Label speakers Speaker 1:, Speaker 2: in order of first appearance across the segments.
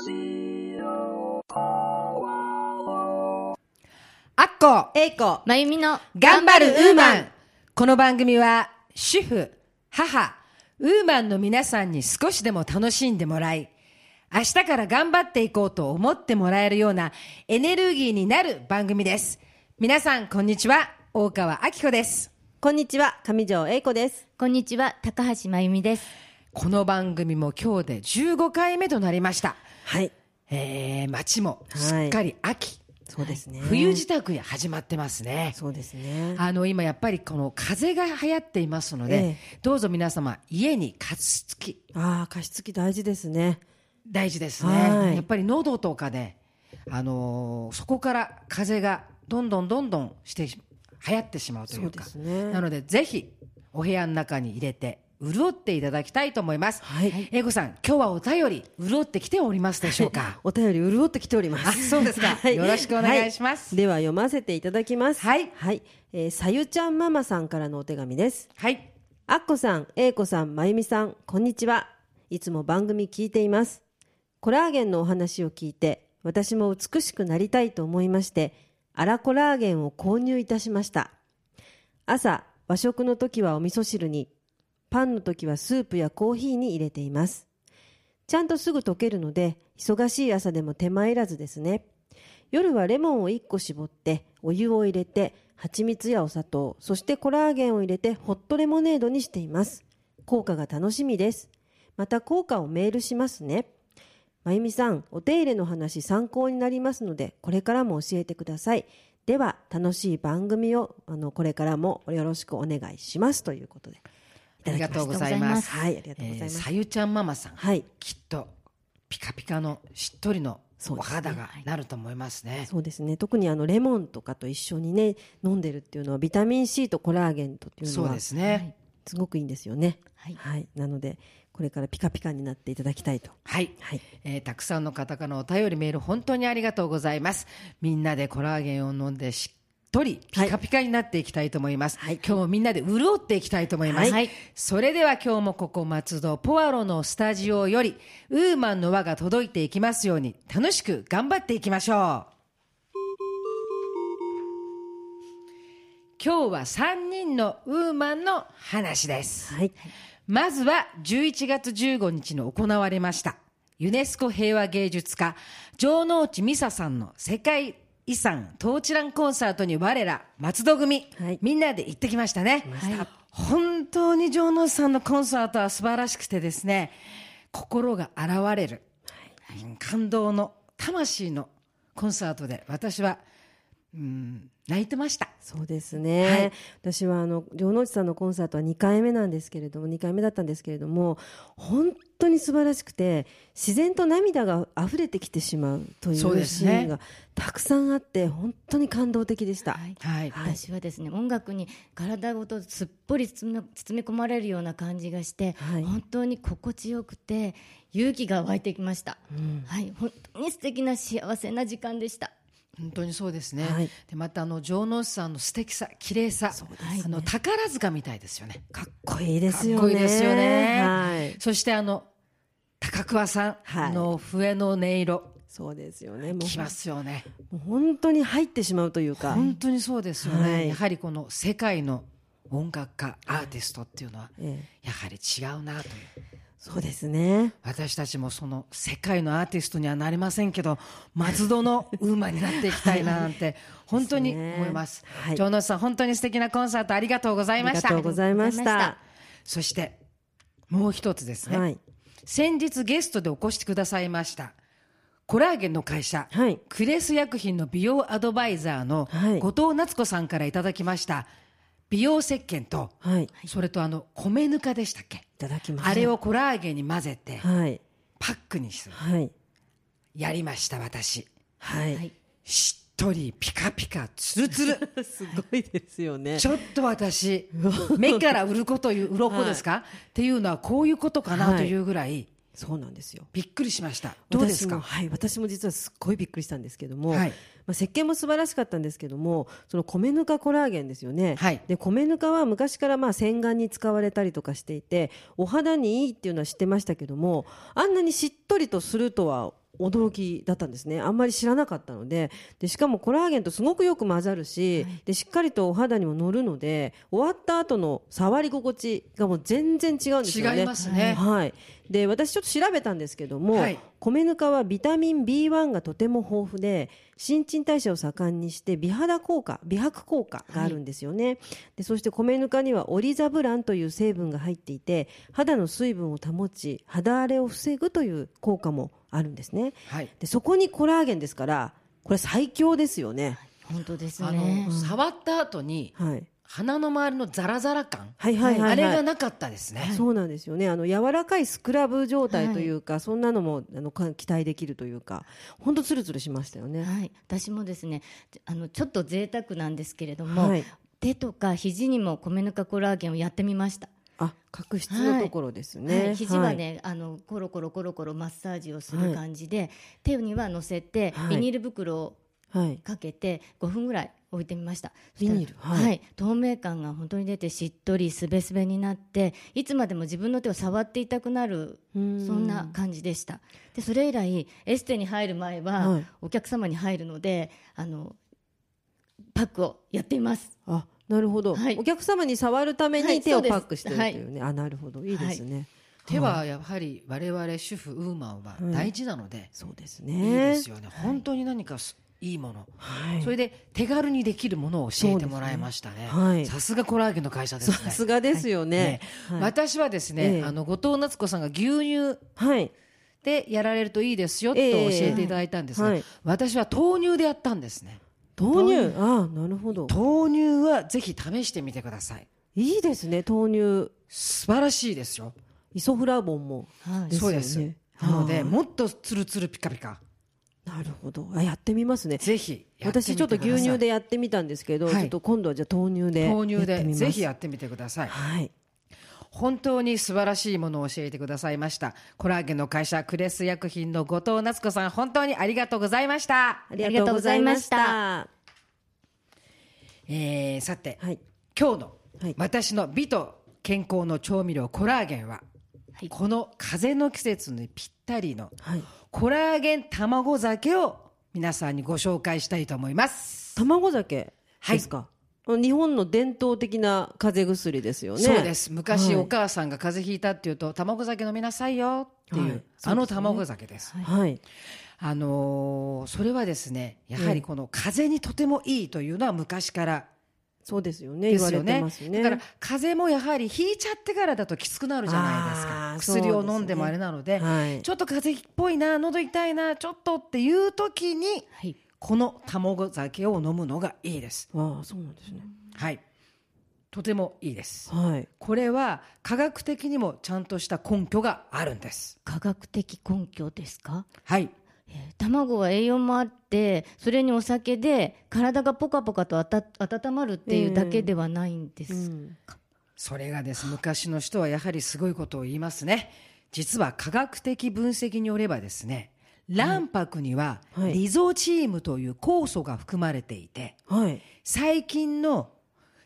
Speaker 1: アッコ
Speaker 2: えいこ
Speaker 3: まゆみの
Speaker 1: 頑張るウーマンこの番組は主婦、母、ウーマンの皆さんに少しでも楽しんでもらい、明日から頑張っていこうと思ってもらえるようなエネルギーになる番組です。皆さん、こんにちは。大川明子です。
Speaker 2: こんにちは上条えいこです
Speaker 3: こんにちは高橋まゆみです
Speaker 1: この番組も今日で15回目となりました。
Speaker 2: はい
Speaker 1: えー、街もすっかり秋。
Speaker 2: そうですね
Speaker 1: 冬支度に始まってますね。
Speaker 2: そうですね
Speaker 1: あの今やっぱりこの風が流行っていますので、
Speaker 2: ええ
Speaker 1: どうぞ皆様家に加湿器
Speaker 2: ああ加湿器大事ですね
Speaker 1: 大事です
Speaker 2: はい
Speaker 1: ね。やっぱり喉とかで、あのーそこから風がどんどんどんどんしてし流行ってしまうというか。
Speaker 2: そうですね
Speaker 1: なのでぜひお部屋の中に入れて潤っていただきたいと思います。
Speaker 2: はい
Speaker 1: 英子さん、今日はお便り潤ってきておりますでしょうか？
Speaker 2: お便り潤ってきております
Speaker 1: あそうですか よろしくお願いします
Speaker 2: はでは読ませていただきます
Speaker 1: はい
Speaker 2: はい、えーさゆちゃんママさんからのお手紙です
Speaker 1: はい。
Speaker 2: あっこさん、えいこさん、まゆみさん、こんにちは。いつも番組聞いています。コラーゲンのお話を聞いて、私も美しくなりたいと思いまして、アラコラーゲンを購入いたしました。朝、和食の時はお味噌汁に、パンの時はスープやコーヒーに入れています。ちゃんとすぐ溶けるので、忙しい朝でも手間いらずですね。夜はレモンを1個絞ってお湯を入れて蜂蜜やお砂糖そしてコラーゲンを入れてホットレモネードにしています。効果が楽しみです。また効果をメールしますね。まゆみさんお手入れの話参考になりますのでこれからも教えてください。では楽しい番組をあのこれからもよろしくお願いします。ということで。
Speaker 1: ありがとうございます。
Speaker 2: はいありがとうございます、
Speaker 1: えーさゆちゃんママさん、
Speaker 2: はい
Speaker 1: きっとピカピカのしっとりのお肌がなると思いますね。
Speaker 2: そうですね特にあのレモンとかと一緒にね飲んでるっていうのはビタミン C とコラーゲンとっていうのは
Speaker 1: そうですね。
Speaker 2: すごくいいんですよね。
Speaker 3: はい
Speaker 2: なので、これからピカピカになっていただきたいと。
Speaker 1: はい、
Speaker 2: はい
Speaker 1: えーたくさんの方からのお便りメール本当にありがとうございます。みんなでコラーゲンを飲んでしっとりピカピカになっていきたいと思います。
Speaker 2: はい
Speaker 1: 今日もみんなで潤っていきたいと思います。
Speaker 3: はい
Speaker 1: それでは今日もここ松戸ポアロのスタジオよりウーマンの輪が届いていきますように楽しく頑張っていきましょう。今日は3人のウーマンの話です。
Speaker 2: はい。
Speaker 1: まずは11月15日に行われましたユネスコ平和芸術家城之内美沙さんの世界遺産トーチランコンサートに我ら松戸組、
Speaker 2: はい。
Speaker 1: みんなで行ってきましたね、本当に城之内さんのコンサートは素晴らしくてですね心が洗われる、感動の魂のコンサートで私はうん泣いてました。
Speaker 2: そうですね。
Speaker 1: はい。
Speaker 2: 私はあの城之内さんのコンサートは2回目なんですけれども、2回目だったんですけれども、本当に素晴らしくて、自然と涙が溢れてきてしまうとい
Speaker 1: そう
Speaker 2: シーンがたくさんあって、本当に感動的でした。
Speaker 3: はい。
Speaker 1: はい。
Speaker 2: はい。
Speaker 3: 私はですね音楽に体ごとすっぽり包み包み込まれるような感じがして、
Speaker 2: はい。
Speaker 3: 本当に心地よくて勇気が湧いてきました、はい。本当に素敵な幸せな時間でした
Speaker 1: 本当にそうですね、
Speaker 2: はい。
Speaker 1: でまたあの城之内さんの素敵さ綺麗さあの宝塚みたいですよね。
Speaker 2: かっこいいですよね。
Speaker 1: かっこいいですよね、
Speaker 2: はい。
Speaker 1: そしてあの高桑さ
Speaker 2: はい。
Speaker 1: んの笛の音色、
Speaker 2: そうですよね。もう
Speaker 1: きますよね。
Speaker 2: もう本当に入ってしまうというか。
Speaker 1: 本当にそうですよね、
Speaker 2: はい。
Speaker 1: やはりこの世界の音楽家アーティストっていうのは
Speaker 2: ええ。
Speaker 1: やはり違うなという
Speaker 2: そうですね。
Speaker 1: 私たちもその世界のアーティストにはなりませんけど松戸のウーマンになっていきたいななんて 本当に思います
Speaker 2: はい
Speaker 1: 城之内さん本当に素敵なコンサートありがとうございました
Speaker 2: ありがとうございました。
Speaker 1: そしてもう一つですね、
Speaker 2: はい。
Speaker 1: 先日ゲストでお越しくださいましたコラーゲンの会社、
Speaker 2: はい
Speaker 1: クレス薬品の美容アドバイザーの
Speaker 2: はい
Speaker 1: 後藤夏子さんからいただきました美容石鹸と、
Speaker 2: はい。い
Speaker 1: それとあの米ぬかでしたっけ？
Speaker 2: ただきます。
Speaker 1: あれをコラーゲンに混ぜて
Speaker 2: はい。
Speaker 1: パックにする
Speaker 2: はい。
Speaker 1: やりました私
Speaker 2: はい。
Speaker 3: はい
Speaker 1: しっとりピカピカツルツル
Speaker 2: すごいですよね。
Speaker 1: ちょっと私 目から鱗という鱗ですか、っていうのはこういうことかなというぐらい
Speaker 2: そうなんですよ。
Speaker 1: びっくりしました。どうですか？
Speaker 2: 私もはい、私も実はすっごいびっくりしたんですけども、
Speaker 1: はい。
Speaker 2: まあ、石鹸も素晴らしかったんですけどもその米ぬかコラーゲンですよね、
Speaker 1: はい。
Speaker 2: で米ぬかは昔からまあ洗顔に使われたりとかしていてお肌にいいっていうのは知ってましたけどもあんなにしっとりとするとは驚きだったんですね。あんまり知らなかったので。でしかもコラーゲンとすごくよく混ざるし、でしっかりとお肌にも乗るので終わった後の触り心地がもう全然違うんですよね。
Speaker 1: 違いますね。
Speaker 2: はい、で私ちょっと調べたんですけども、
Speaker 1: はい
Speaker 2: 米ぬかはビタミン B1 がとても豊富で新陳代謝を盛んにして美肌効果美白効果があるんですよね、でそして米ぬかにはオリザブランという成分が入っていて肌の水分を保ち肌荒れを防ぐという効果もあるんですね。
Speaker 1: はい。
Speaker 2: でそこにコラーゲンですからこれ最強ですよね、
Speaker 3: 本当です
Speaker 1: あ
Speaker 3: ね
Speaker 1: の、触った後に
Speaker 2: はい、
Speaker 1: 鼻の周りのザラザラ感、
Speaker 2: はいはいはいはい。
Speaker 1: あれがなかったですね、
Speaker 2: そうなんですよね。あの柔らかいスクラブ状態というか、そんなのもあのか期待できるというか本当つるつるしましたよね、
Speaker 3: はい、私もですねあのちょっと贅沢なんですけれども、
Speaker 2: はい。
Speaker 3: 手とか肘にも米ぬかコラーゲンをやってみました。
Speaker 2: あ角質のところですね、
Speaker 3: はい、肘はね、あのコロコロコロコロマッサージをする感じで、手には乗せて、
Speaker 2: はい。
Speaker 3: ビニール袋を
Speaker 2: はい、
Speaker 3: かけて5分ぐらい置いてみました。
Speaker 2: ビニール？はい。
Speaker 3: はい。透明感が本当に出てしっとりすべすべになっていつまでも自分の手を触っていたくなるそ
Speaker 2: ん。
Speaker 3: んな感じでした。でそれ以来エステに入る前は、
Speaker 2: はい。
Speaker 3: お客様に入るのであのパックをやっています。
Speaker 2: あなるほど、
Speaker 3: はい。
Speaker 2: お客様に触るため
Speaker 3: はい
Speaker 2: に手をパックしてるというね、あなるほど。いいですね、
Speaker 1: 手はやはり我々主婦ウーマンは大事なので、
Speaker 2: そうです
Speaker 1: いい
Speaker 2: ね
Speaker 1: ですよね、本当に何かすいいもの、
Speaker 2: はい。
Speaker 1: それで手軽にできるものを教えてもらいましたね。
Speaker 2: ね。はい。
Speaker 1: さすがコラーゲンの会社ですね。
Speaker 2: さすがですよね。
Speaker 1: ね
Speaker 2: はい。
Speaker 1: 私はですね、
Speaker 2: ええ。
Speaker 1: あの後藤夏子さんが牛乳
Speaker 2: はい。
Speaker 1: でやられるといいですよと教
Speaker 2: え。え
Speaker 1: えていただいたんですが、
Speaker 2: はい。
Speaker 1: 私は豆乳でやったんですね。
Speaker 2: 豆乳？あなるほど。
Speaker 1: 豆乳はぜひ試してみてください。
Speaker 2: いいですね豆乳。
Speaker 1: 素晴らしいですよ。
Speaker 2: イソフラボンもね。
Speaker 1: そうです。なの
Speaker 2: はい
Speaker 1: でもっとツルツルピカピカ
Speaker 2: なるほど。あやってみますね。
Speaker 1: ぜひ
Speaker 2: 私ちょっと牛乳でやってみたんですけど、
Speaker 1: はい。
Speaker 2: ちょっと今度はじゃあ豆乳で
Speaker 1: 豆乳でぜひやってみてください。
Speaker 2: はい。
Speaker 1: 本当に素晴らしいものを教えてくださいました。コラーゲンの会社クレス薬品の後藤夏子さん本当にありがとうございました、
Speaker 2: ありがとうございました。
Speaker 3: あ
Speaker 1: えーさて、
Speaker 2: はい。
Speaker 1: 今日の
Speaker 2: はい。
Speaker 1: 私の美と健康の調味料コラーゲンは、
Speaker 3: はい。
Speaker 1: この風の季節にぴったりの
Speaker 2: はい。
Speaker 1: コラーゲン卵酒を皆さんにご紹介したいと思います。
Speaker 2: 卵酒ですか、日本の伝統的な風邪薬ですよね。
Speaker 1: そうです。昔、
Speaker 2: はい。
Speaker 1: お母さんが風邪ひいたっていうと卵酒飲みなさいよっていう、
Speaker 2: はい。
Speaker 1: あの卵酒です。
Speaker 2: はい。
Speaker 1: あのーそれはですねやはりこの風邪にとてもいいというのは昔から
Speaker 2: そうですよね
Speaker 1: すよね。
Speaker 2: てますね。
Speaker 1: だから風邪もやはりひいちゃってからだときつくなるじゃないですか。薬を飲んでもあれなので
Speaker 2: はい。
Speaker 1: ちょっと風邪っぽいな喉痛いなちょっとっていう時に
Speaker 3: はい。
Speaker 1: この卵酒を飲むのがいいです。
Speaker 2: ああそうなんですね。
Speaker 1: はい。とてもいいです。
Speaker 2: はい。
Speaker 1: これは科学的にもちゃんとした根拠があるんです。
Speaker 3: 科学的根拠ですか？
Speaker 1: はい。
Speaker 3: えー卵は栄養もあってそれにお酒で体がポカポカとあた温まるっていうだけではないんです、
Speaker 2: うん。
Speaker 1: それがです昔の人はやはりすごいことを言いますね。実は科学的分析によればですね卵白には
Speaker 2: はい。
Speaker 1: リゾチームという酵素が含まれていて
Speaker 2: はい。
Speaker 1: 細菌の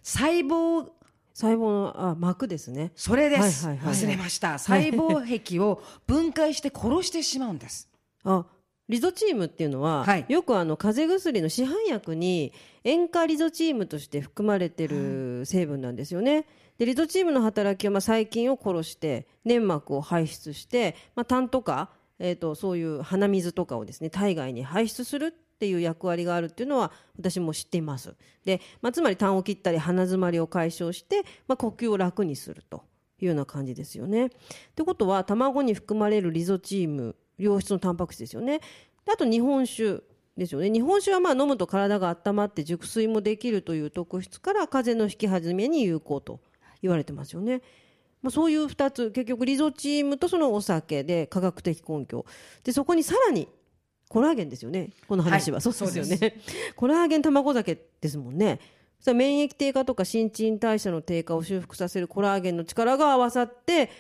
Speaker 1: 細胞
Speaker 2: 細胞のあ膜ですね。
Speaker 1: それです、
Speaker 2: はいはいはい
Speaker 1: 忘れました。細胞壁を分解して殺してしまうんです。
Speaker 2: あリゾチームっていうのは、
Speaker 1: はい
Speaker 2: よくあの風邪薬の市販薬に塩化リゾチームとして含まれてる成分なんですよね。でリゾチームの働きはまあ細菌を殺して粘膜を排出して、まあ、痰とか、えー、とそういう鼻水とかをですね体外に排出するっていう役割があるっていうのは私も知っています。で、まあ、つまり痰を切ったり鼻づまりを解消して、まあ、呼吸を楽にするというような感じですよね。ってことは卵に含まれるリゾチーム良質のタンパク質ですよね。であと日本酒ですよね。日本酒はまあ飲むと体が温まって熟睡もできるという特質から風邪の引き始めに有効と言われてますよね。まあ、そういう2つ結局リゾチームとそのお酒で科学的根拠。でそこにさらにコラーゲンですよね。この話は、
Speaker 1: はい。
Speaker 2: そうですよね。コラーゲン卵酒ですもんね。免疫低下とか新陳代謝の低下を修復させるコラーゲンの力が合わさって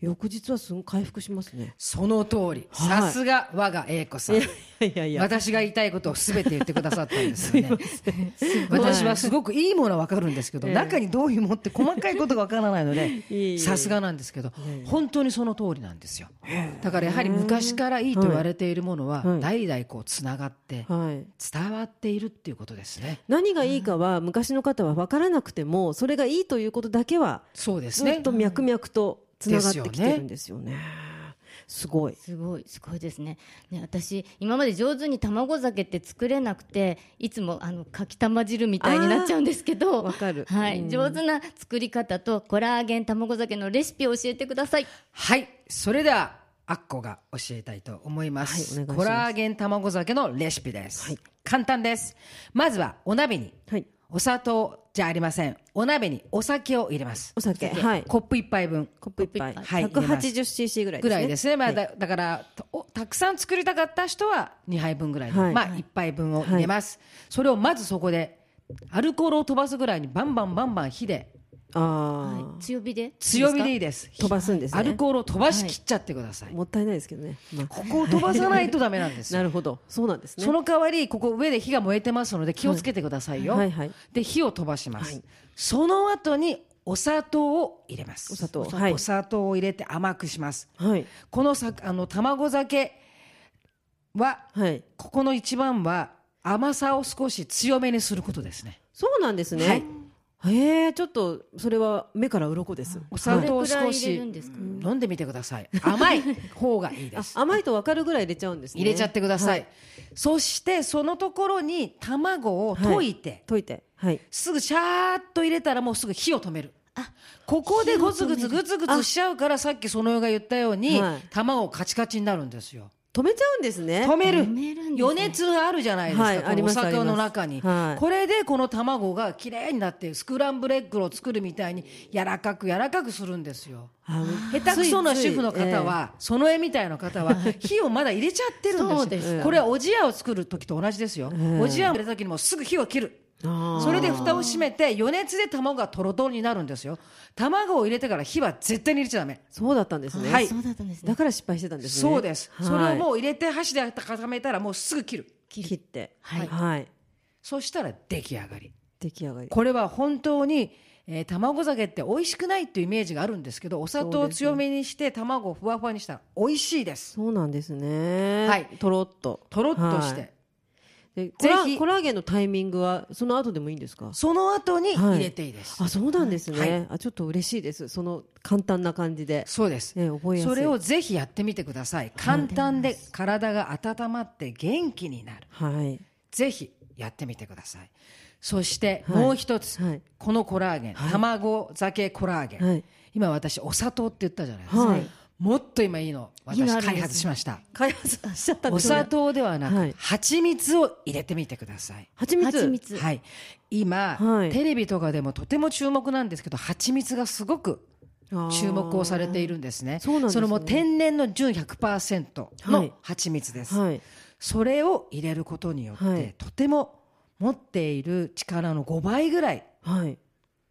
Speaker 2: 翌日はすごい回復しますね
Speaker 1: その通り。
Speaker 2: はい
Speaker 1: さすが我が英子さん。
Speaker 2: いやいや
Speaker 1: 私が言いたいことをすべて言ってくださったんですよね。私はすごくいいものはわかるんですけど、
Speaker 2: ええ
Speaker 1: 中にどういうものって細かいことがわからないの
Speaker 2: いえいえ
Speaker 1: で、さすがなんですけど、本当にその通りなんですよ。だからやはり昔からいいと言われているものは
Speaker 2: はい、
Speaker 1: 代々こうつながって、
Speaker 2: はい
Speaker 1: 伝わっているっていうことですね。
Speaker 2: 何がいいかは昔の方は分からなくてもそれがいいということだけは
Speaker 1: そうですね。
Speaker 2: と脈々とつながってきてるんですよね。すごい。
Speaker 3: すごいすごいですねね私今まで上手に卵酒って作れなくていつもあのかきたま汁みたいになっちゃうんですけど
Speaker 2: わかる
Speaker 3: はい、
Speaker 2: うん
Speaker 3: 上手な作り方とコラーゲン卵酒のレシピを教えてください
Speaker 1: はい。それでは、アッコが教えたいと思います。
Speaker 2: はいます
Speaker 1: コラーゲン卵酒のレシピです。
Speaker 2: はい
Speaker 1: 簡単です。まずは、お鍋に、
Speaker 2: はい。
Speaker 1: お砂糖じゃありません。お鍋にお酒を入れます。
Speaker 2: お酒。はい。
Speaker 1: コップ一杯分
Speaker 2: コップ一杯。
Speaker 1: はい入れます
Speaker 2: 180cc ぐらいですね。
Speaker 1: ぐらいですね。まあ、
Speaker 2: はい
Speaker 1: だだからたくさん作りたかった人は2杯分ぐらいで、
Speaker 2: はい
Speaker 1: まあ1杯分を入れます、それをまずそこでアルコールを飛ばすぐらいにバンバンバンバン火で
Speaker 2: あ
Speaker 3: は
Speaker 2: あ
Speaker 3: い、強火で
Speaker 1: 強火でいい
Speaker 3: い
Speaker 1: です。
Speaker 2: 飛ばすんですね。
Speaker 1: アルコールを飛ばしきっちゃってください、
Speaker 2: もったいないですけどね。まあ
Speaker 1: ここを飛ばさないとダメなんですよ。
Speaker 2: なるほど。そうなんですね。
Speaker 1: その代わりここ上で火が燃えてますので気をつけてくださいよ、
Speaker 2: はい。はい。
Speaker 1: で火を飛ばします、
Speaker 2: はい。
Speaker 1: その後にお砂糖を入れます。
Speaker 2: お砂糖。
Speaker 1: お砂糖を入れて甘くします。
Speaker 2: はい。
Speaker 1: このさあの卵酒は
Speaker 2: はい。
Speaker 1: ここの一番は甘さを少し強めにすることですね。
Speaker 2: そうなんですね。
Speaker 1: はい
Speaker 2: へえ、ちょっと、それは目から鱗です。
Speaker 1: お砂糖を少し。
Speaker 3: るんですか？
Speaker 1: 飲んでみてください。甘い方がいいです。
Speaker 2: あ甘いと分かるぐらい入れちゃうんですね。
Speaker 1: 入れちゃってください、
Speaker 2: は
Speaker 1: そしてそのところに卵を溶いて、
Speaker 2: 溶いて。はい。
Speaker 1: すぐシャーッと入れたらもうすぐ火を止める。ここでゴツグツグツグツしちゃうからさっきその世が言ったように、
Speaker 2: はい。
Speaker 1: 卵カチカチになるんですよ
Speaker 2: 止めちゃうんですね。
Speaker 1: 止める。余熱があるじゃないですか、
Speaker 2: はい
Speaker 1: このお酒の中に、これでこの卵がきれいになってスクランブルエッグを作るみたいに柔らかく柔らかくするんですよ。
Speaker 2: あ
Speaker 1: 下手くそな主婦の方は、その絵みたいな方は火をまだ入れちゃってるんです
Speaker 3: そうです
Speaker 1: これはおじやを作る時と同じですよ、
Speaker 2: え
Speaker 1: おじやを入れた時にもすぐ火を切るそれで蓋を閉めて余熱で卵がとろとろになるんですよ。卵を入れてから火は絶対に入れちゃダメ。
Speaker 2: そうだったんですね。
Speaker 1: はい。
Speaker 3: そうだったんですね。
Speaker 2: だから失敗してたんですね。
Speaker 1: そうです、
Speaker 2: はい。
Speaker 1: それをもう入れて箸で固めたらもうすぐ切る。
Speaker 2: 切って。
Speaker 3: はい。
Speaker 2: はい。
Speaker 1: そしたら出来上がり。
Speaker 2: 出来上がり。
Speaker 1: これは本当に、えー卵酒って美味しくないっていうイメージがあるんですけどお砂糖を強めにして卵をふわふわにしたら美味しいです。
Speaker 2: そうなんですね。
Speaker 1: はい。
Speaker 2: とろっと。
Speaker 1: とろっとして、
Speaker 2: はい
Speaker 1: ぜひ。
Speaker 2: コラーゲンのタイミングはその後でもいいんですか？
Speaker 1: その後に入れていいです、
Speaker 2: あそうなんですね、
Speaker 1: はい。
Speaker 2: あちょっと嬉しいです。その簡単な感じで、
Speaker 1: そうです、
Speaker 2: ね、覚えやすい。
Speaker 1: それをぜひやってみてください。簡単で体が温まって元気になる。
Speaker 2: はい。
Speaker 1: ぜひやってみてください。そして
Speaker 2: はい。
Speaker 1: もう一つ、
Speaker 2: はい。
Speaker 1: このコラーゲン、卵酒コラーゲン、
Speaker 2: はい。
Speaker 1: 今私お砂糖って言ったじゃないですか、
Speaker 2: はい
Speaker 1: もっと今いいの。私開発しました。
Speaker 2: 開発しちゃったん
Speaker 1: お
Speaker 2: ですね。
Speaker 1: 砂糖ではなく、
Speaker 2: はい。
Speaker 1: 蜂蜜を入れてみてください。
Speaker 2: 蜂蜜。
Speaker 1: はい、今、
Speaker 2: はい。
Speaker 1: テレビとかでもとても注目なんですけど蜂蜜がすごく注目をされているんですね。
Speaker 2: そうなんですね。
Speaker 1: れも天然の純100%
Speaker 2: はい。
Speaker 1: の蜂蜜です、
Speaker 2: はい。
Speaker 1: それを入れることによって、
Speaker 2: はい。
Speaker 1: とても持っている力の5倍ぐらい。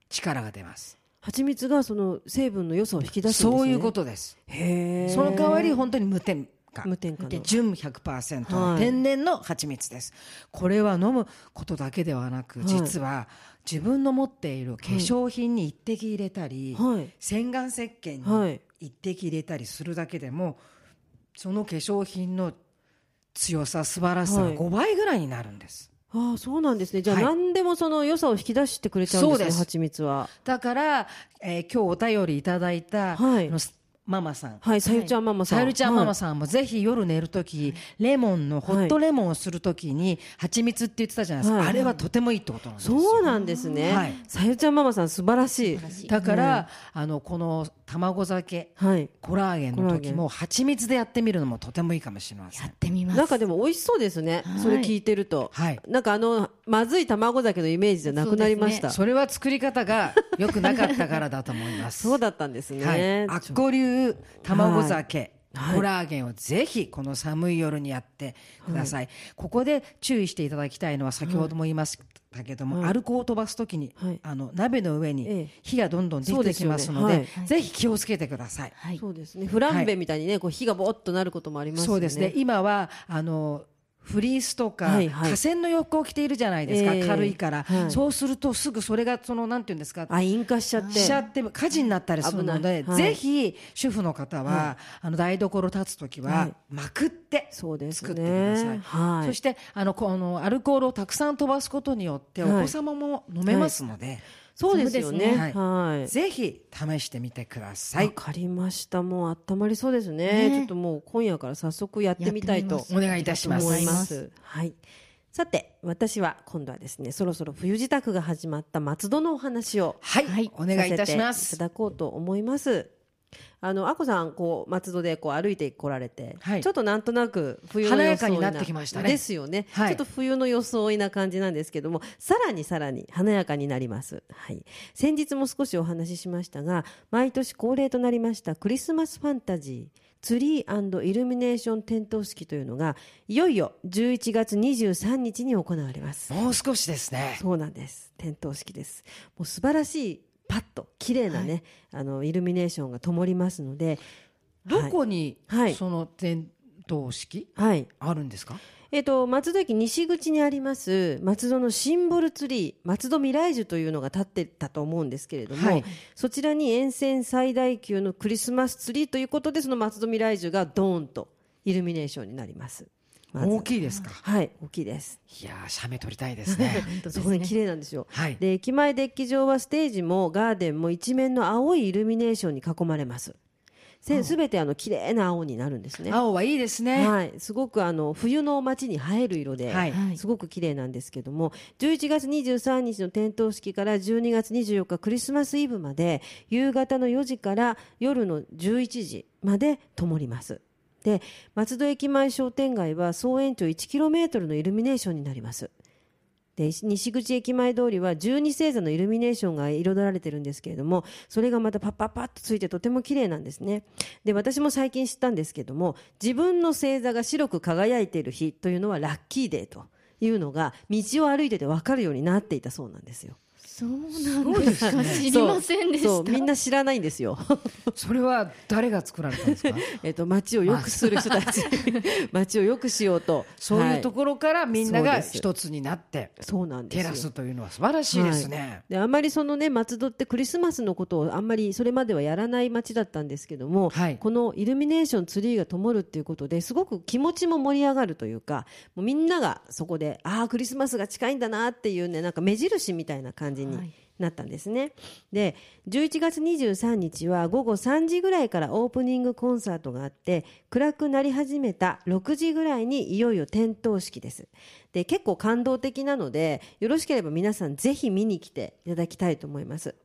Speaker 1: 力が出ます
Speaker 2: 蜂蜜がその成分の良さを引き出すんですね。
Speaker 1: そういうことです。
Speaker 2: へえ。
Speaker 1: その代わり本当に無添加。
Speaker 2: 無添加の。
Speaker 1: 純100%
Speaker 2: はい。
Speaker 1: の天然の蜂蜜です、これは飲むことだけではなく、
Speaker 2: はい。
Speaker 1: 実は自分の持っている化粧品に一滴入れたり、
Speaker 2: はい。
Speaker 1: 洗顔石鹸に
Speaker 2: はい。
Speaker 1: 一滴入れたりするだけでもその化粧品の強さ素晴らしさが
Speaker 2: はい。
Speaker 1: 5倍ぐらいになるんです、
Speaker 2: ああそうなんですね。じゃあ
Speaker 1: はい。
Speaker 2: 何でもその良さを引き出してくれちゃうんですね蜂蜜は。
Speaker 1: だから、えー今日お便りいただいた、
Speaker 2: はい。
Speaker 1: あのママさん。
Speaker 2: はいさゆちゃんママさん。
Speaker 1: さゆりちゃんママ
Speaker 2: さ
Speaker 1: さんもぜひ夜寝るとき、レモンのホットレモンをするときに蜂蜜って言ってたじゃないですか、
Speaker 2: はい。
Speaker 1: あれはとてもいいってことなんですよ。
Speaker 2: そうなんですね、
Speaker 1: はい。
Speaker 2: さゆちゃんママさん素晴らしい。
Speaker 1: だから、あのこの卵酒
Speaker 2: はい。
Speaker 1: コラーゲンの時も蜂蜜でやってみるのもとてもいいかもしれません。
Speaker 3: やってみます。
Speaker 2: なんかでも美味しそうですね、
Speaker 3: はい。
Speaker 2: それ聞いてると、
Speaker 1: はい。
Speaker 2: なんかあのまずい卵酒のイメージじゃなくなりました。そう,、
Speaker 1: それは作り方が良くなかったからだと思います。
Speaker 2: だったんですね、
Speaker 1: はい、アッコ流卵酒コラーゲンをぜひこの寒い夜にやってください、ここで注意していただきたいのは先ほども言いましたけども、
Speaker 2: はい。
Speaker 1: アルコを飛ばす時に、
Speaker 2: はい。
Speaker 1: あの鍋の上
Speaker 2: ええ。
Speaker 1: に火がどんどん出てきますので
Speaker 2: ね。
Speaker 1: ぜひ気をつけてください。
Speaker 3: はい。
Speaker 2: そうですね。フランベみたいにね、こう火がぼーっとなることもありますよね。
Speaker 1: そうですね。今はあのフリースとか、
Speaker 2: はいはい。
Speaker 1: 河川の洋服を着ているじゃないですか、
Speaker 2: ええ。
Speaker 1: 軽いから、
Speaker 2: はい。
Speaker 1: そうするとすぐそれがそのなんていうんですか
Speaker 2: あ引火しちゃって。
Speaker 1: しちゃって火事になったりするので、ぜひ主婦の方は、あの台所立つ時
Speaker 2: は
Speaker 1: はい。まくって作ってください。そしてあのこのアルコールをたくさん飛ばすことによってお
Speaker 2: はい。
Speaker 1: 子様も飲めますので、
Speaker 2: そうですよね。
Speaker 1: ね。
Speaker 2: はい。
Speaker 1: ぜひ試してみてくださ
Speaker 2: わ、
Speaker 1: い。
Speaker 2: かりました。もう温まりそうですね。
Speaker 3: ね。
Speaker 2: ちょっともう今夜から早速やってみたいと
Speaker 1: お願いいたします。
Speaker 2: 思います。はい。さて、私は今度はですね、そろそろ冬支度が始まった松戸のお話を
Speaker 1: はい、
Speaker 3: はい
Speaker 1: お願いいたしま
Speaker 2: さ
Speaker 1: す。
Speaker 2: いただこうと思います。あの、あこさん、こう、松戸でこう歩いてこられて、
Speaker 1: はい
Speaker 2: ちょっとなんとなく冬の装い
Speaker 1: なってきましたね
Speaker 2: ですよね、
Speaker 1: はい
Speaker 2: ちょっと冬の装いな感じなんですけども、さらにさらに華やかになります。はい。先日も少しお話ししましたが、毎年恒例となりましたクリスマスファンタジー、ツリーイルミネーション点灯式というのが、いよいよ11月23日に行われます。
Speaker 1: もう少しですね。
Speaker 2: そうなんです。点灯式です。もう素晴らしいパッと綺麗なね、あのイルミネーションが灯りますので、
Speaker 1: どこに、
Speaker 2: はい。
Speaker 1: その点灯式
Speaker 2: はい。
Speaker 1: あるんですか？
Speaker 2: えっ、と松戸駅西口にあります松戸のシンボルツリー松戸未来樹というのが立ってたと思うんですけれども、
Speaker 1: はい。
Speaker 2: そちらに沿線最大級のクリスマスツリーということでその松戸未来樹がドーンとイルミネーションになります。まず。
Speaker 1: 大きいですか？
Speaker 2: はい大きいです。
Speaker 1: いやー写メ撮りたいですね。
Speaker 3: す
Speaker 2: そうね
Speaker 3: ね。
Speaker 2: 綺麗なんですよ。
Speaker 1: はい。
Speaker 2: で駅前デッキ上はステージもガーデンも一面の青いイルミネーションに囲まれます。せすべてあの綺麗な青になるんですね。
Speaker 1: 青はいいですね、
Speaker 2: はい、すごくあの冬の街に映える色で、
Speaker 1: はい。
Speaker 3: はい。
Speaker 2: すごく綺麗なんですけども11月23日の点灯式から12月24日クリスマスイブまで夕方の4時から夜の11時まで灯りますで松戸駅前商店街は総延長 1km のイルミネーションになります。で西口駅前通りは12星座のイルミネーションが彩られてるんですけれどもそれがまたパッパッパッとついてとても綺麗なんですね。で私も最近知ったんですけども自分の星座が白く輝いている日というのはラッキーデーというのが道を歩いてて分かるようになっていたそうなんですよ。
Speaker 3: そうなんですか。知りませんでした。
Speaker 2: みんな知らないんですよ。
Speaker 1: それは誰が作られたんですか？
Speaker 2: えっと街を良くする人たち。街を良くしようと。
Speaker 1: そういうと
Speaker 2: ろ、
Speaker 1: ころからみんなが一つになって
Speaker 2: そうなんですよ。
Speaker 1: 照らすというのは素晴らしいですね、
Speaker 2: であんまりそのね松戸ってクリスマスのことをあんまりそれまではやらない街だったんですけども、
Speaker 1: はい。
Speaker 2: このイルミネーションツリーが灯るっていうことですごく気持ちも盛り上がるというかもうみんながそこでああクリスマスが近いんだなっていうねなんか目印みたいな感じになったんですね、で11月23日は午後3時ぐらいからオープニングコンサートがあって暗くなり始めた6時ぐらいにいよいよ点灯式です。で結構感動的なのでよろしければ皆さんぜひ見に来ていただきたいと思います。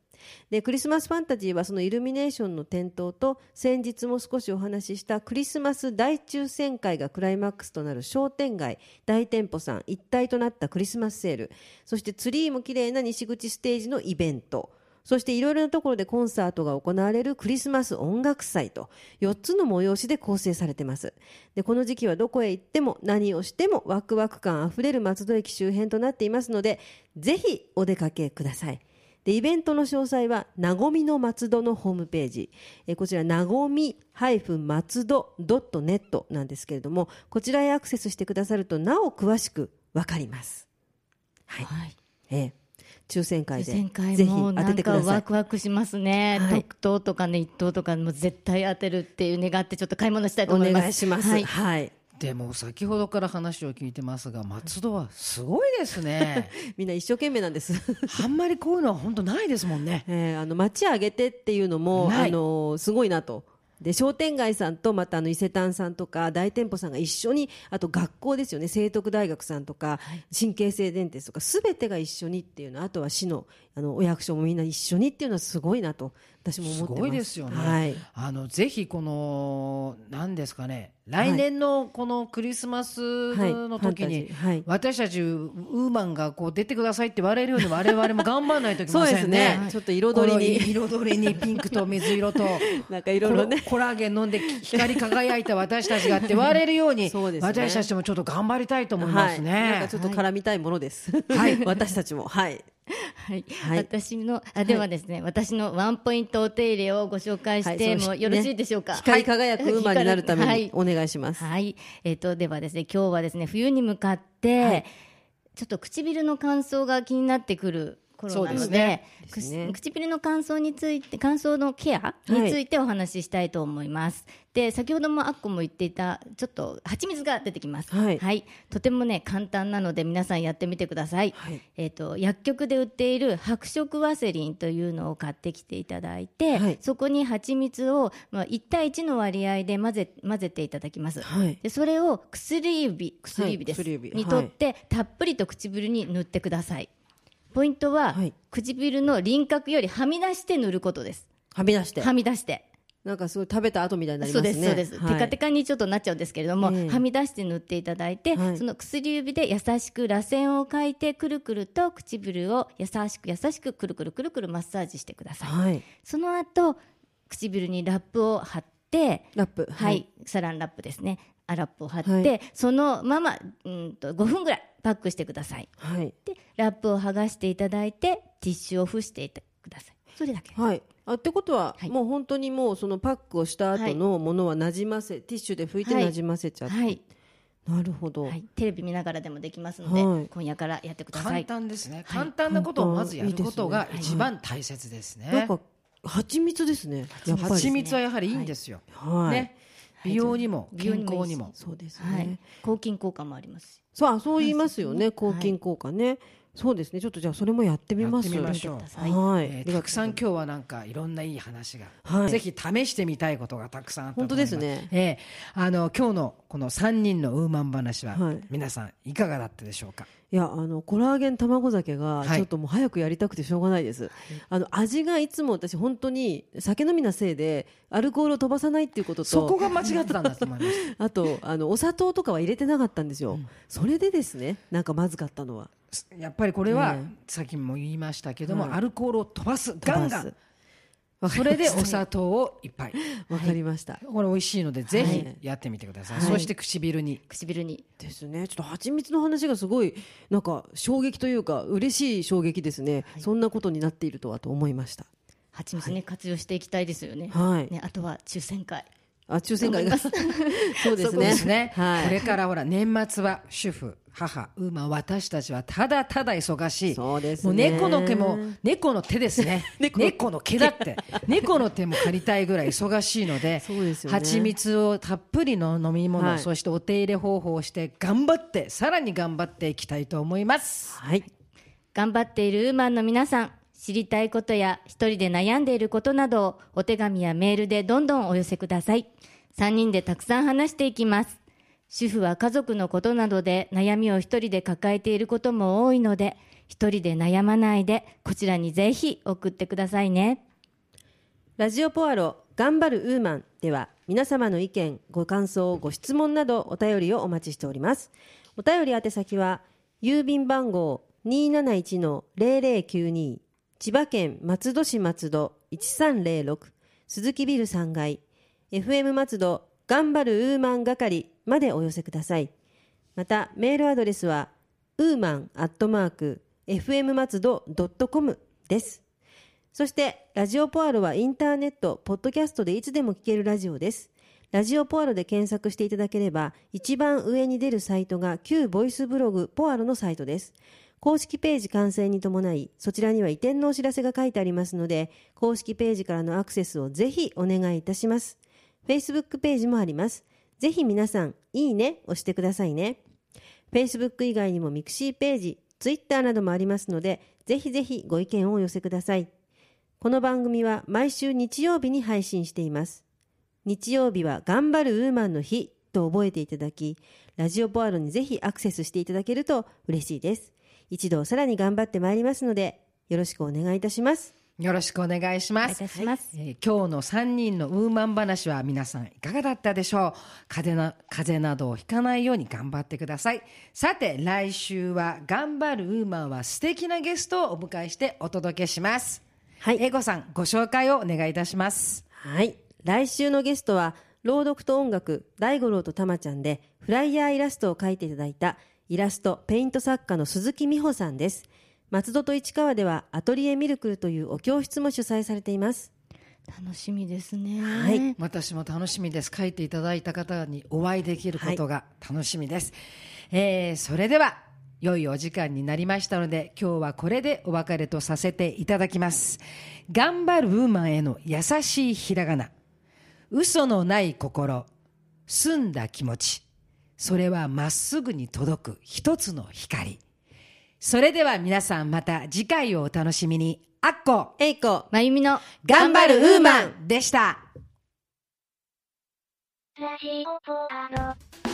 Speaker 2: でクリスマスファンタジーはそのイルミネーションの点灯と先日も少しお話ししたクリスマス大抽選会がクライマックスとなる商店街大店舗さん一体となったクリスマスセールそしてツリーも綺麗な西口ステージのイベントそしていろいろなところでコンサートが行われるクリスマス音楽祭と4つの催しで構成されています。でこの時期はどこへ行っても何をしてもワクワク感あふれる松戸駅周辺となっていますのでぜひお出かけください。でイベントの詳細はなごみの松戸のホームページ。えこちらなごみ松戸 .net なんですけれどもこちらへアクセスしてくださるとなお詳しくわかります。はい、
Speaker 3: はい。
Speaker 2: ええ抽選会でぜひ当ててください。
Speaker 3: ワクワクしますね、
Speaker 2: はい。
Speaker 3: 特等とかね一等とかも絶対当てるっていう願ってちょっと買い物したいと
Speaker 2: お
Speaker 3: 思います。
Speaker 2: 願いします。
Speaker 3: は
Speaker 2: はいい。
Speaker 1: でも先ほどから話を聞いてますが松戸はすごいですね。
Speaker 2: みんな一生懸命なんです。
Speaker 1: あんまりこういうのは本当ないですもんね。
Speaker 2: えーあの街上げてっていうのもあのすごいなと。で商店街さんとまたあの伊勢丹さんとか大店舗さんが一緒にあと学校ですよね。聖徳大学さんとか、神経製電鉄とかすべてが一緒にっていうの。あとは市のあのお役所もみんな一緒にっていうのはすごいなと私も思ってます。
Speaker 1: すごいですよね。
Speaker 2: はい。
Speaker 1: あのぜひこの何ですかね来年のこのクリスマスの時に、私たちウーマンがこう出てくださいって言われるように我々も頑張らないといけ
Speaker 2: そうで
Speaker 1: ません
Speaker 2: すね。
Speaker 1: ね。
Speaker 2: ちょっと彩りに。
Speaker 1: 彩りにピンクと水色と
Speaker 2: なんかいろいろね。
Speaker 1: コラコラーゲン飲んで光り輝いた私たちがって言われるように
Speaker 2: そうですね。
Speaker 1: 私たちもちょっと頑張りたいと思いますね。
Speaker 2: はい、なんかちょっと絡みたいものです。
Speaker 1: はい。
Speaker 2: 私たちも。はい。
Speaker 3: はい、
Speaker 2: はい。
Speaker 3: 私のあではですね、私のワンポイントお手入れをご紹介して、もよろしいでしょうか？
Speaker 2: 光り輝く馬になるため
Speaker 3: はい。
Speaker 2: にお願いします。
Speaker 3: はい、えっ、とではですね今日はですね冬に向かって、
Speaker 2: はい。
Speaker 3: ちょっと唇の乾燥が気になってくる頃な
Speaker 1: そうで
Speaker 3: ので
Speaker 1: すね
Speaker 2: ね
Speaker 3: く唇の乾燥について乾燥のケアについてお話ししたいと思います。で先ほどもあっこも言っていたちょっと蜂蜜が出てきます。
Speaker 2: はい
Speaker 3: とてもね簡単なので皆さんやってみてください。
Speaker 2: はい
Speaker 3: えっ、と薬局で売っている白色ワセリンというのを買ってきていただいて、
Speaker 2: はい
Speaker 3: そこに蜂蜜をまあ1対1の割合で混ぜ混ぜていただきます。
Speaker 2: はい。
Speaker 3: でそれを薬指薬指です、
Speaker 2: 薬指
Speaker 3: にとって、たっぷりと唇に塗ってくださいポイントは、
Speaker 2: はい。
Speaker 3: 唇の輪郭よりはみ出して塗ることです。
Speaker 2: はみ出して。
Speaker 3: はみ出して。
Speaker 2: なんかすごい食べた後みたいになり
Speaker 3: そう
Speaker 2: ますね。
Speaker 3: ですそうです、
Speaker 2: はい。
Speaker 3: テカテカにちょっとなっちゃうんですけれども、
Speaker 2: ええ。
Speaker 3: はみ出して塗っていただいて、
Speaker 2: はい。
Speaker 3: その薬指で優しく螺旋を描いてくるくると唇を優しく優しくくるくるくるくるマッサージしてください、
Speaker 2: はい。
Speaker 3: その後唇にラップを貼って
Speaker 2: ラップ。
Speaker 3: はい、サランラップですね。あラップを貼って、
Speaker 2: はい。
Speaker 3: そのままうんと5分ぐらいパックしてください。
Speaker 2: はい。
Speaker 3: で、ラップを剥がしていただいて、ティッシュを付していてください。それだけ。
Speaker 2: はい。あってことは、
Speaker 3: はい
Speaker 2: もう本当にもうそのパックをした後のものはなじませ、ティッシュで拭いて
Speaker 3: はい
Speaker 2: なじませちゃって、
Speaker 3: はい、
Speaker 2: なるほど、
Speaker 3: はい、テレビ見ながらでもできますので、
Speaker 2: はい
Speaker 3: 今夜からやってくださ
Speaker 1: 簡
Speaker 3: い。
Speaker 1: 単ですね。
Speaker 3: はい
Speaker 1: 簡単なことをまずやることが一番大切ですね。
Speaker 2: なんか蜂蜜ですねやっぱり
Speaker 1: 蜂蜜はやはりいいんですよ。
Speaker 2: はい、
Speaker 1: ね。美容にも健康にも。
Speaker 2: そうですね、
Speaker 3: はい、抗菌効果もありますし。
Speaker 2: そうあそう言いますよね、
Speaker 3: はい
Speaker 2: 抗菌効果ね、そうですね。ちょっとじゃあそれもやってみます。
Speaker 1: やって
Speaker 2: はい、
Speaker 1: えーたくさん今日はなんかいろんないい話が、
Speaker 2: はい。
Speaker 1: ぜひ試してみたいことがたくさんあったと思います。
Speaker 2: 本当ですね。
Speaker 1: えーあの今日のこの3人のウーマン話は、
Speaker 2: はい。
Speaker 1: 皆さんいかがだったでしょうか？
Speaker 2: いやあのコラーゲン卵酒が
Speaker 1: はい。
Speaker 2: ちょっともう早くやりたくてしょうがないです、あの味がいつも私本当に酒飲みなせいでアルコールを飛ばさないっていうことと
Speaker 1: そこが間違ってたんだと思います。
Speaker 2: あとあのお砂糖とかは入れてなかったんですよ、それでですねなんかまずかったのは
Speaker 1: やっぱりこれは、
Speaker 2: え
Speaker 1: さっきも言いましたけども、
Speaker 2: はい
Speaker 1: アルコールを飛ばすガンガン。それでお砂糖をいっぱい
Speaker 2: わかりました、
Speaker 1: これ美味しいのでぜひ
Speaker 2: はい
Speaker 1: やってみてください、
Speaker 2: はい。
Speaker 1: そして唇に。
Speaker 3: 唇に。
Speaker 2: ですね。ちょっと蜂蜜の話がすごいなんか衝撃というか嬉しい衝撃ですね、そんなことになっているとはと思いました。
Speaker 3: 蜂蜜ね、活用していきたいですよね。
Speaker 2: はい。
Speaker 3: ね、あとは抽選会。
Speaker 2: あ抽選会が。そうです
Speaker 1: そう
Speaker 2: ね
Speaker 1: ですね、
Speaker 2: はい、
Speaker 1: これからほら年末は主婦母ウーマン私たちはただただ忙しい。
Speaker 2: そうですね。
Speaker 1: もう猫の毛も猫の手ですね。猫。の毛だって。猫の手も借りたいぐらい忙しいので
Speaker 2: そうですよね。
Speaker 1: 蜂蜜をたっぷりの飲み物、
Speaker 2: はい。
Speaker 1: そしてお手入れ方法をして頑張ってさらに頑張っていきたいと思います
Speaker 2: はい
Speaker 3: 頑張っているウーマンの皆さん、知りたいことや一人で悩んでいることなどをお手紙やメールでどんどんお寄せください。3人でたくさん話していきます。主婦は家族のことなどで悩みを一人で抱えていることも多いので、一人で悩まないでこちらにぜひ送ってくださいね。
Speaker 2: ラジオポアロ頑張るウーマンでは皆様の意見ご感想ご質問などお便りをお待ちしておりますお便り宛先は郵便番号271-0092千葉県松戸市松戸1306鈴木ビル3階 FM 松戸頑張るウーマン係までお寄せくださいまたメールアドレスはウーマンアットマーク FM 松戸 .com ですそして、ラジオポアロはインターネット、ポッドキャストでいつでも聞けるラジオです。ラジオポアロで検索していただければ、一番上に出るサイトが旧ボイスブログポアロのサイトです。公式ページ完成に伴い、そちらには移転のお知らせが書いてありますので、公式ページからのアクセスをぜひお願いいたします。Facebook ページもあります。ぜひ皆さん、いいね押してくださいね。Facebook 以外にもミクシーページ、Twitter などもありますので、ぜひぜひご意見をお寄せください。この番組は毎週日曜日に配信しています。日曜日は頑張るウーマンの日と覚えていただき、ラジオポアロにぜひアクセスしていただけると嬉しいです。一度さらに頑張ってまいりますので、よろしくお願いいたします。
Speaker 1: よろしくお願いします。
Speaker 3: たします。
Speaker 1: えー今日の3人のウーマン話は皆さんいかがだったでしょう？風邪な風邪などをひかないように頑張ってください。さて来週は頑張るウーマンは素敵なゲストをお迎えしてお届けします。
Speaker 2: はい
Speaker 1: 英子さんご紹介をお願いいたします。
Speaker 2: はい。来週のゲストは、朗読と音楽、大五郎とたまちゃんで、フライヤーイラストを描いていただいた、イラスト、ペイント作家の鈴木美穂さんです。松戸と市川では、アトリエミルクルというお教室も主催されています。
Speaker 3: 楽しみですね。
Speaker 2: はい
Speaker 1: 私も楽しみです。書いていただいた方にお会いできることが楽しみです。えーそれでは、良いお時間になりましたので、今日はこれでお別れとさせていただきます。頑張るウーマンへの優しいひらがな。嘘のない心。澄んだ気持ち。それはまっすぐに届く一つの光。それでは皆さんまた次回をお楽しみに。あっこ
Speaker 2: えいこ、
Speaker 3: まゆみの
Speaker 1: 頑張るウーマンでした。
Speaker 4: ラジオポアロ。